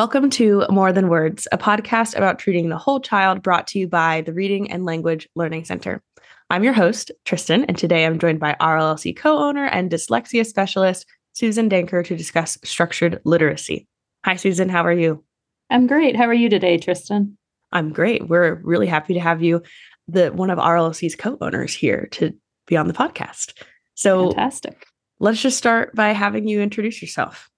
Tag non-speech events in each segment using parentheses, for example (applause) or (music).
Welcome to More Than Words, a podcast about treating the whole child brought to you by the Reading and Language Learning Center. I'm your host, Tristan, and today I'm joined by RLLC co owner and dyslexia specialist, Susan Danker, to discuss structured literacy. Hi, Susan. How are you? I'm great. How are you today, Tristan? I'm great. We're really happy to have you, the one of RLLC's co owners, here to be on the podcast. So, fantastic. Let's just start by having you introduce yourself.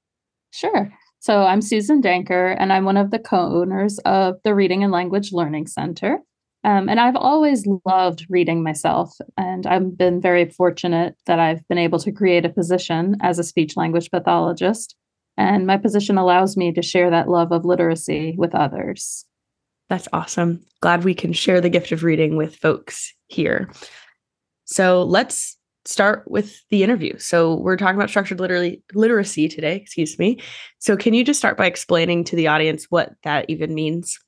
Sure. So I'm Susan Danker, and I'm one of the co owners of the Reading and Language Learning Center. Um, and I've always loved reading myself, and I've been very fortunate that I've been able to create a position as a speech language pathologist. And my position allows me to share that love of literacy with others. That's awesome. Glad we can share the gift of reading with folks here. So let's start with the interview. So we're talking about structured literally literacy today, excuse me. So can you just start by explaining to the audience what that even means?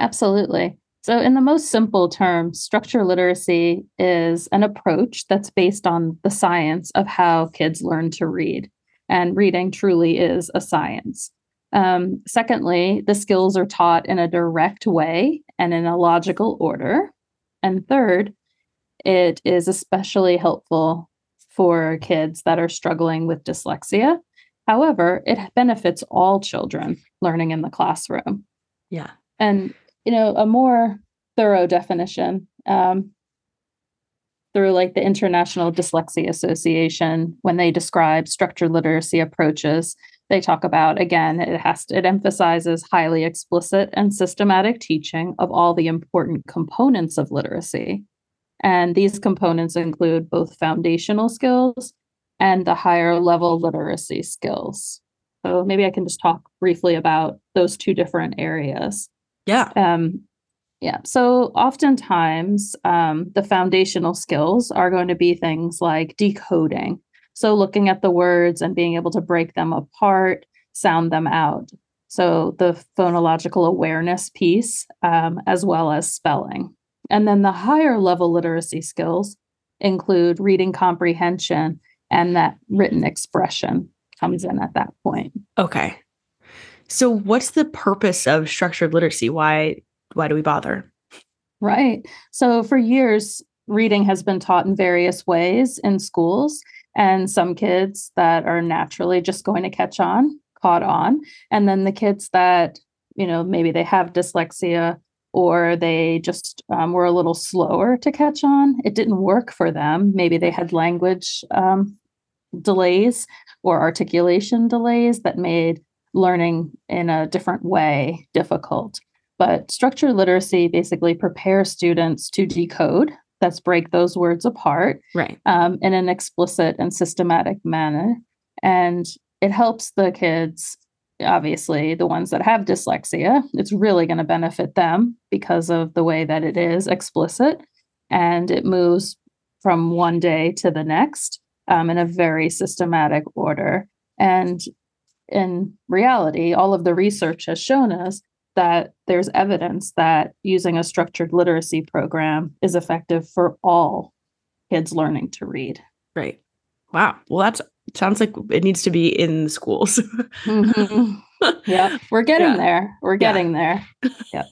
Absolutely. So in the most simple terms, structured literacy is an approach that's based on the science of how kids learn to read. And reading truly is a science. Um, secondly, the skills are taught in a direct way and in a logical order. And third, it is especially helpful for kids that are struggling with dyslexia. However, it benefits all children learning in the classroom. Yeah. And, you know, a more thorough definition um, through like the International Dyslexia Association, when they describe structured literacy approaches, they talk about again it has to, it emphasizes highly explicit and systematic teaching of all the important components of literacy and these components include both foundational skills and the higher level literacy skills. So maybe I can just talk briefly about those two different areas. Yeah. Um, yeah. So oftentimes, um, the foundational skills are going to be things like decoding. So looking at the words and being able to break them apart, sound them out. So the phonological awareness piece, um, as well as spelling. And then the higher level literacy skills include reading comprehension and that written expression comes in at that point. Okay. So what's the purpose of structured literacy? Why why do we bother? Right. So for years reading has been taught in various ways in schools and some kids that are naturally just going to catch on caught on and then the kids that you know maybe they have dyslexia or they just um, were a little slower to catch on. It didn't work for them. Maybe they had language um, delays or articulation delays that made learning in a different way difficult. But structured literacy basically prepares students to decode, that's break those words apart right. um, in an explicit and systematic manner. And it helps the kids obviously the ones that have dyslexia it's really going to benefit them because of the way that it is explicit and it moves from one day to the next um, in a very systematic order. And in reality all of the research has shown us that there's evidence that using a structured literacy program is effective for all kids learning to read. Right. Wow. Well that's sounds like it needs to be in schools. mm-hmm. Yeah, (laughs) we're getting yeah. there. We're getting yeah. there. (laughs) Yeah.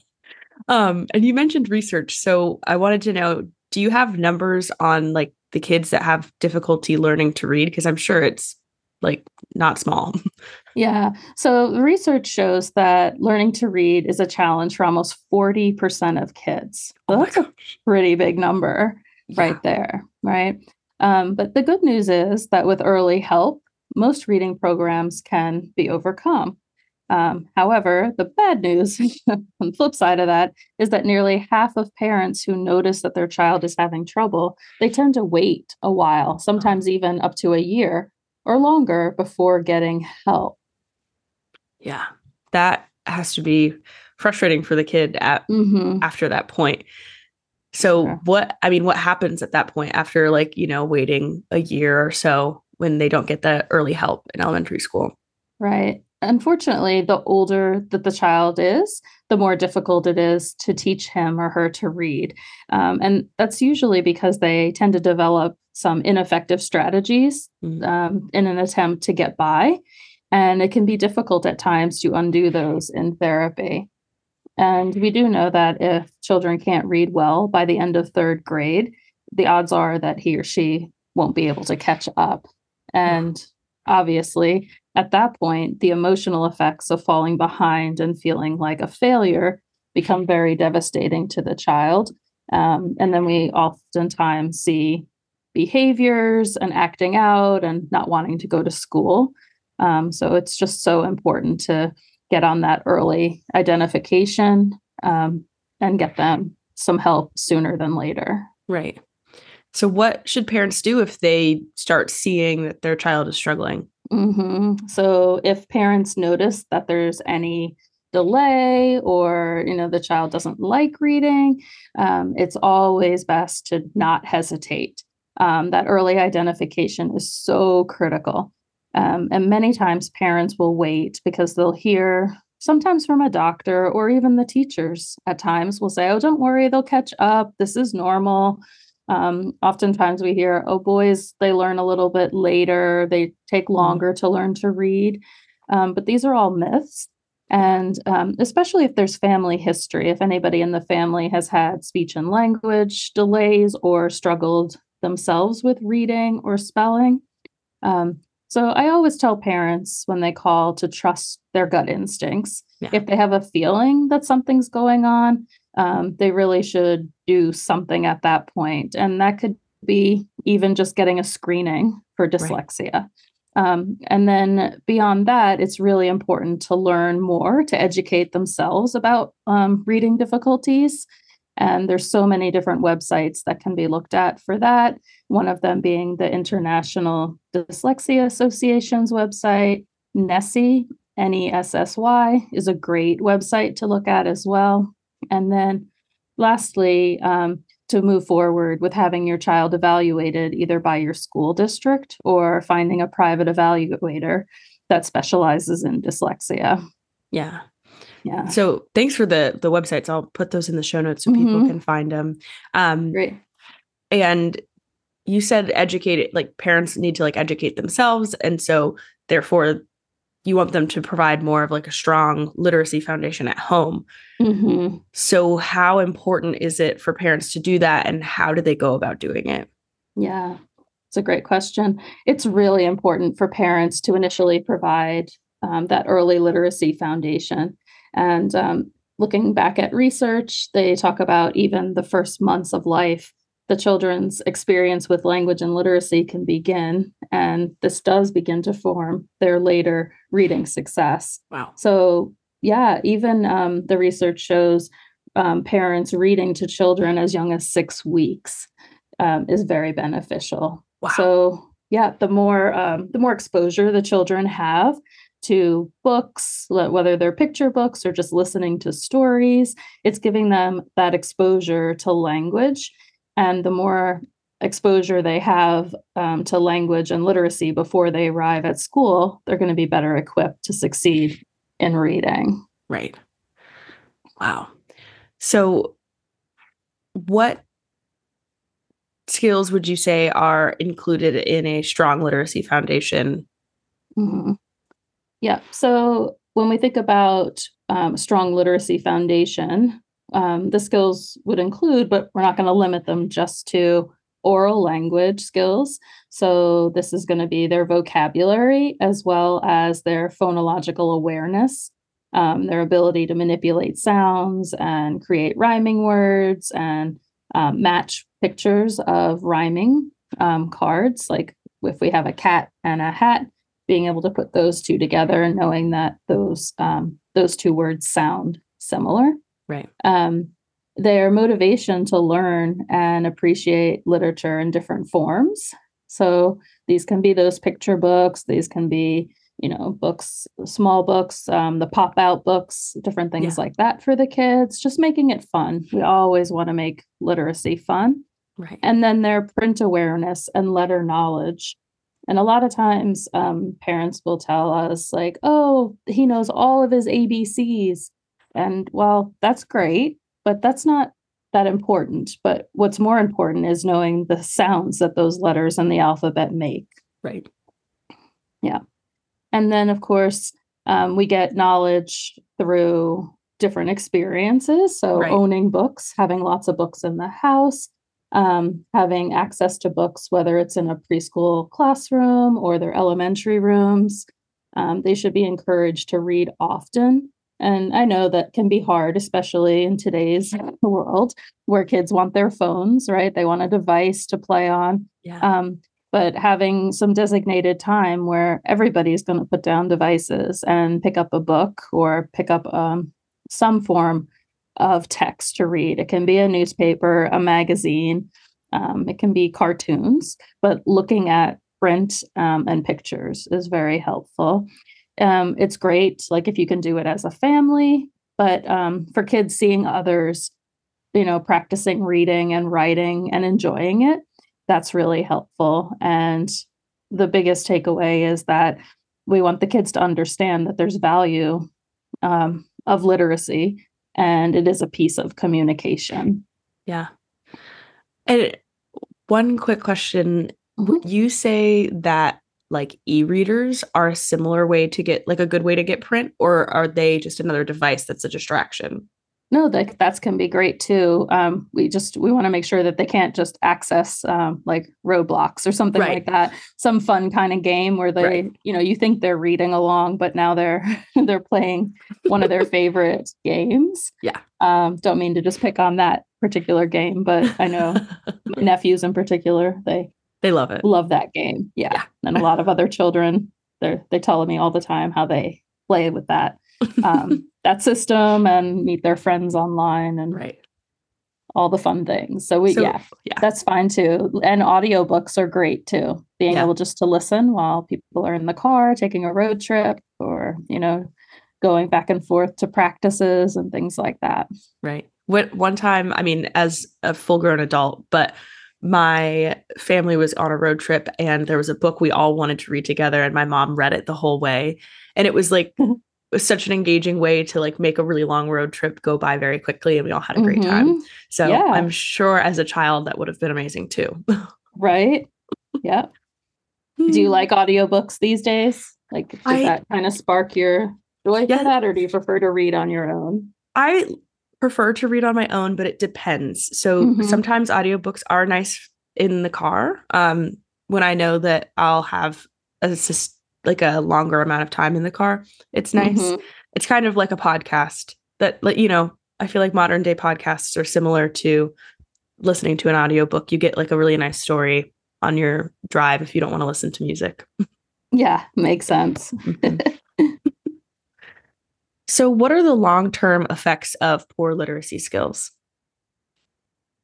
Um, and you mentioned research, so I wanted to know: Do you have numbers on like the kids that have difficulty learning to read? Because I'm sure it's like not small. (laughs) Yeah. So research shows that learning to read is a challenge for almost 40% of kids. So oh that's a pretty big number yeah. right there. Right. Um, but the good news is that with early help, most reading programs can be overcome. Um, however, the bad news (laughs) on the flip side of that is that nearly half of parents who notice that their child is having trouble, they tend to wait a while, sometimes even up to a year or longer before getting help. Yeah, that has to be frustrating for the kid at mm-hmm. after that point. So what I mean, what happens at that point after like, you know, waiting a year or so when they don't get the early help in elementary school? Right. Unfortunately, the older that the child is, the more difficult it is to teach him or her to read. Um, and that's usually because they tend to develop some ineffective strategies mm-hmm. um, in an attempt to get by. And it can be difficult at times to undo those in therapy. And we do know that if children can't read well by the end of third grade, the odds are that he or she won't be able to catch up. And obviously, at that point, the emotional effects of falling behind and feeling like a failure become very devastating to the child. Um, and then we oftentimes see behaviors and acting out and not wanting to go to school. Um, so it's just so important to get on that early identification um, and get them some help sooner than later. Right. So, what should parents do if they start seeing that their child is struggling? Mm-hmm. So, if parents notice that there's any delay or you know the child doesn't like reading um, it's always best to not hesitate um, that early identification is so critical um, and many times parents will wait because they'll hear sometimes from a doctor or even the teachers at times will say oh don't worry they'll catch up. This is normal. Um, oftentimes we hear oh boys they learn a little bit later. They take mm-hmm. longer to learn to read. Um, but these are all myths. And um, especially if there's family history if anybody in the family has had speech and language delays or struggled themselves with reading or spelling um, so I always tell parents when they call to trust their gut instincts. Yeah. If they have a feeling that something's going on, um, they really should do something at that point. And that could be even just getting a screening for dyslexia. Right. Um, and then beyond that, it's really important to learn more to educate themselves about um, reading difficulties and there's so many different websites that can be looked at for that. One of them being the International Dyslexia Association's website. NESSY, N E S S Y, is a great website to look at as well. And then lastly, um, to move forward with having your child evaluated either by your school district or finding a private evaluator that specializes in dyslexia. Yeah. Yeah. So thanks for the the websites. I'll put those in the show notes so mm-hmm. people can find them. Um, Great. And you said educate like parents need to like educate themselves, and so therefore you want them to provide more of like a strong literacy foundation at home. Mm-hmm. So how important is it for parents to do that, and how do they go about doing it? Yeah. It's a great question. It's really important for parents to initially provide um, that early literacy foundation. And um, looking back at research, they talk about even the first months of life, the children's experience with language and literacy can begin. And this does begin to form their later reading success. Wow. So, yeah, even um, the research shows um, parents reading to children as young as six weeks um, is very beneficial. Wow. So, yeah, the more um, the more exposure the children have to books, whether they're picture books or just listening to stories. It's giving them that exposure to language. And the more exposure they have um, to language and literacy before they arrive at school, they're going to be better equipped to succeed in reading. Right. Wow. So, what skills would you say are included in a strong literacy foundation? Mm-hmm. Yeah. So when we think about um, strong literacy foundation, um, the skills would include, but we're not going to limit them just to oral language skills. So this is going to be their vocabulary as well as their phonological awareness, um, their ability to manipulate sounds and create rhyming words and um, match pictures of rhyming um, cards. Like if we have a cat and a hat, being able to put those two together and knowing that those um, those two words sound similar. Right. Um, their motivation to learn and appreciate literature in different forms. So these can be those picture books. These can be you know books, small books, um, the pop out books, different things yeah. like that for the kids. Just making it fun. We always want to make literacy fun. Right. And then their print awareness and letter knowledge. And a lot of times, um, parents will tell us, like, oh, he knows all of his ABCs. And well, that's great, but that's not that important. But what's more important is knowing the sounds that those letters in the alphabet make. Right. Yeah. And then, of course, um, we get knowledge through different experiences. So, right. owning books, having lots of books in the house, um, having access to books, whether it's in a preschool classroom or their elementary rooms. Um, they should be encouraged to read often. And I know that can be hard, especially in today's (laughs) world where kids want their phones, right? They want a device to play on. Yeah. Um, but having some designated time where everybody's going to put down devices and pick up a book or pick up um, some form of text to read. It can be a newspaper, a magazine, um, it can be cartoons, but looking at print um, and pictures is very helpful. Um, it's great, like if you can do it as a family, but um, for kids seeing others, you know, practicing reading and writing and enjoying it, that's really helpful. And the biggest takeaway is that we want the kids to understand that there's value um, of literacy and it is a piece of communication. Yeah. And one quick question Would mm-hmm. you say that like e-readers are a similar way to get like a good way to get print or are they just another device that's a distraction no that that's can be great too um, we just we want to make sure that they can't just access um, like roblox or something right. like that some fun kind of game where they right. you know you think they're reading along but now they're (laughs) they're playing one of their (laughs) favorite games yeah um, don't mean to just pick on that particular game but i know (laughs) my nephews in particular they they love it. Love that game. Yeah. yeah. And a lot of other children, they they tell me all the time how they play with that um, that system and meet their friends online and right. all the fun things. So we so, yeah, yeah, that's fine too. And audiobooks are great too. Being yeah. able just to listen while people are in the car, taking a road trip or, you know, going back and forth to practices and things like that. Right. What one time, I mean, as a full grown adult, but my family was on a road trip and there was a book we all wanted to read together and my mom read it the whole way and it was like (laughs) was such an engaging way to like make a really long road trip go by very quickly and we all had a great mm-hmm. time so yeah. i'm sure as a child that would have been amazing too (laughs) right yeah do you like audiobooks these days like does I, that kind of spark your joy yeah, for that or do you prefer to read on your own i prefer to read on my own, but it depends. So mm-hmm. sometimes audiobooks are nice in the car um, when I know that I'll have a like a longer amount of time in the car. It's nice. Mm-hmm. It's kind of like a podcast that like you know, I feel like modern day podcasts are similar to listening to an audiobook. You get like a really nice story on your drive if you don't want to listen to music. Yeah, makes sense. Mm-hmm. (laughs) So, what are the long term effects of poor literacy skills?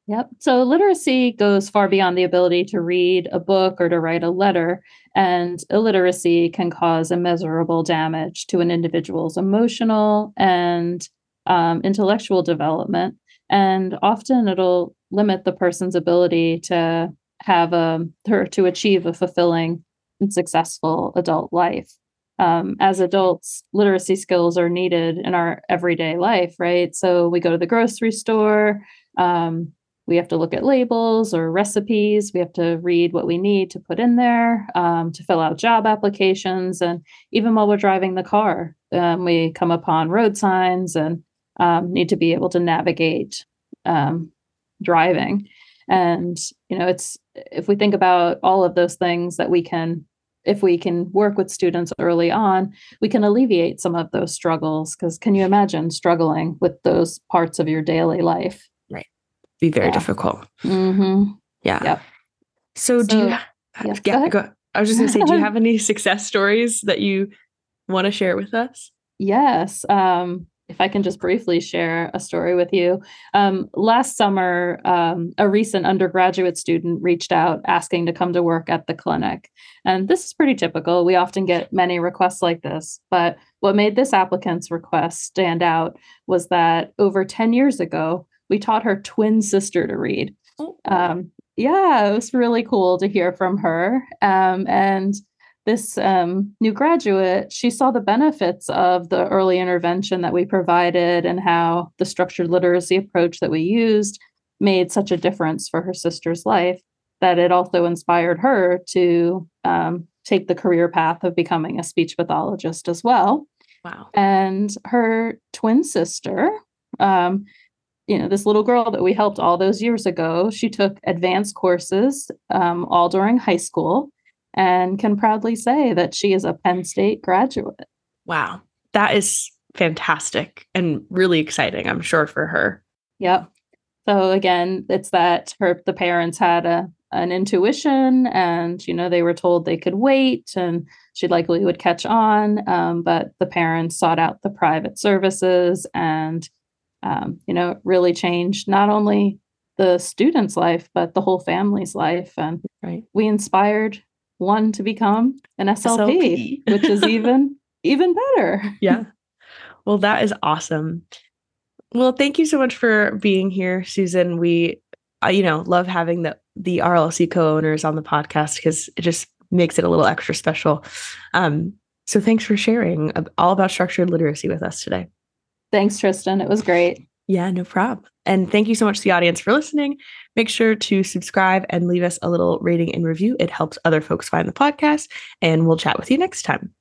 Yep. So, literacy goes far beyond the ability to read a book or to write a letter. And illiteracy can cause immeasurable damage to an individual's emotional and um, intellectual development. And often it'll limit the person's ability to have a, or to achieve a fulfilling and successful adult life um, as adults, literacy skills are needed in our everyday life, right? So we go to the grocery store, um, we have to look at labels or recipes, we have to read what we need to put in there, um, to fill out job applications, and even while we're driving the car, um, we come upon road signs and um, need to be able to navigate um, driving. And you know, it's if we think about all of those things that we can if we can work with students early on, we can alleviate some of those struggles. Because can you imagine struggling with those parts of your daily life? Be very yeah. difficult. Mm-hmm. Yeah. Yep. So, so, do you, yeah, yeah go, I was just going to say, do you (laughs) have any success stories that you want to share with us? Yes. Um, if I can just briefly share a story with you. Um, last summer, um, a recent undergraduate student reached out asking to come to work at the clinic. And this is pretty typical. We often get many requests like this. But what made this applicant's request stand out was that over 10 years ago, we taught her twin sister to read. Oh. Um, yeah, it was really cool to hear from her. Um, and this um, new graduate, she saw the benefits of the early intervention that we provided and how the structured literacy approach that we used made such a difference for her sister's life that it also inspired her to um, take the career path of becoming a speech pathologist as well. Wow. And her twin sister, um, you know, this little girl that we helped all those years ago, she took advanced courses um, all during high school and can proudly say that she is a Penn State graduate. Wow. That is fantastic and really exciting, I'm sure, for her. Yep. So again, it's that her the parents had a an intuition and you know they were told they could wait and she likely would catch on um, but the parents sought out the private services and um, you know really changed not only the student's life but the whole family's life and right. we inspired one to become an slp, SLP. which is even (laughs) even better yeah well that is awesome well thank you so much for being here susan we uh, you know love having the the RLLC co-owners on the podcast because it just makes it a little extra special. Um, so thanks for sharing all about structured literacy with us today. Thanks, Tristan. It was great. Yeah, no problem. And thank you so much to the audience for listening. Make sure to subscribe and leave us a little rating and review. It helps other folks find the podcast, and we'll chat with you next time.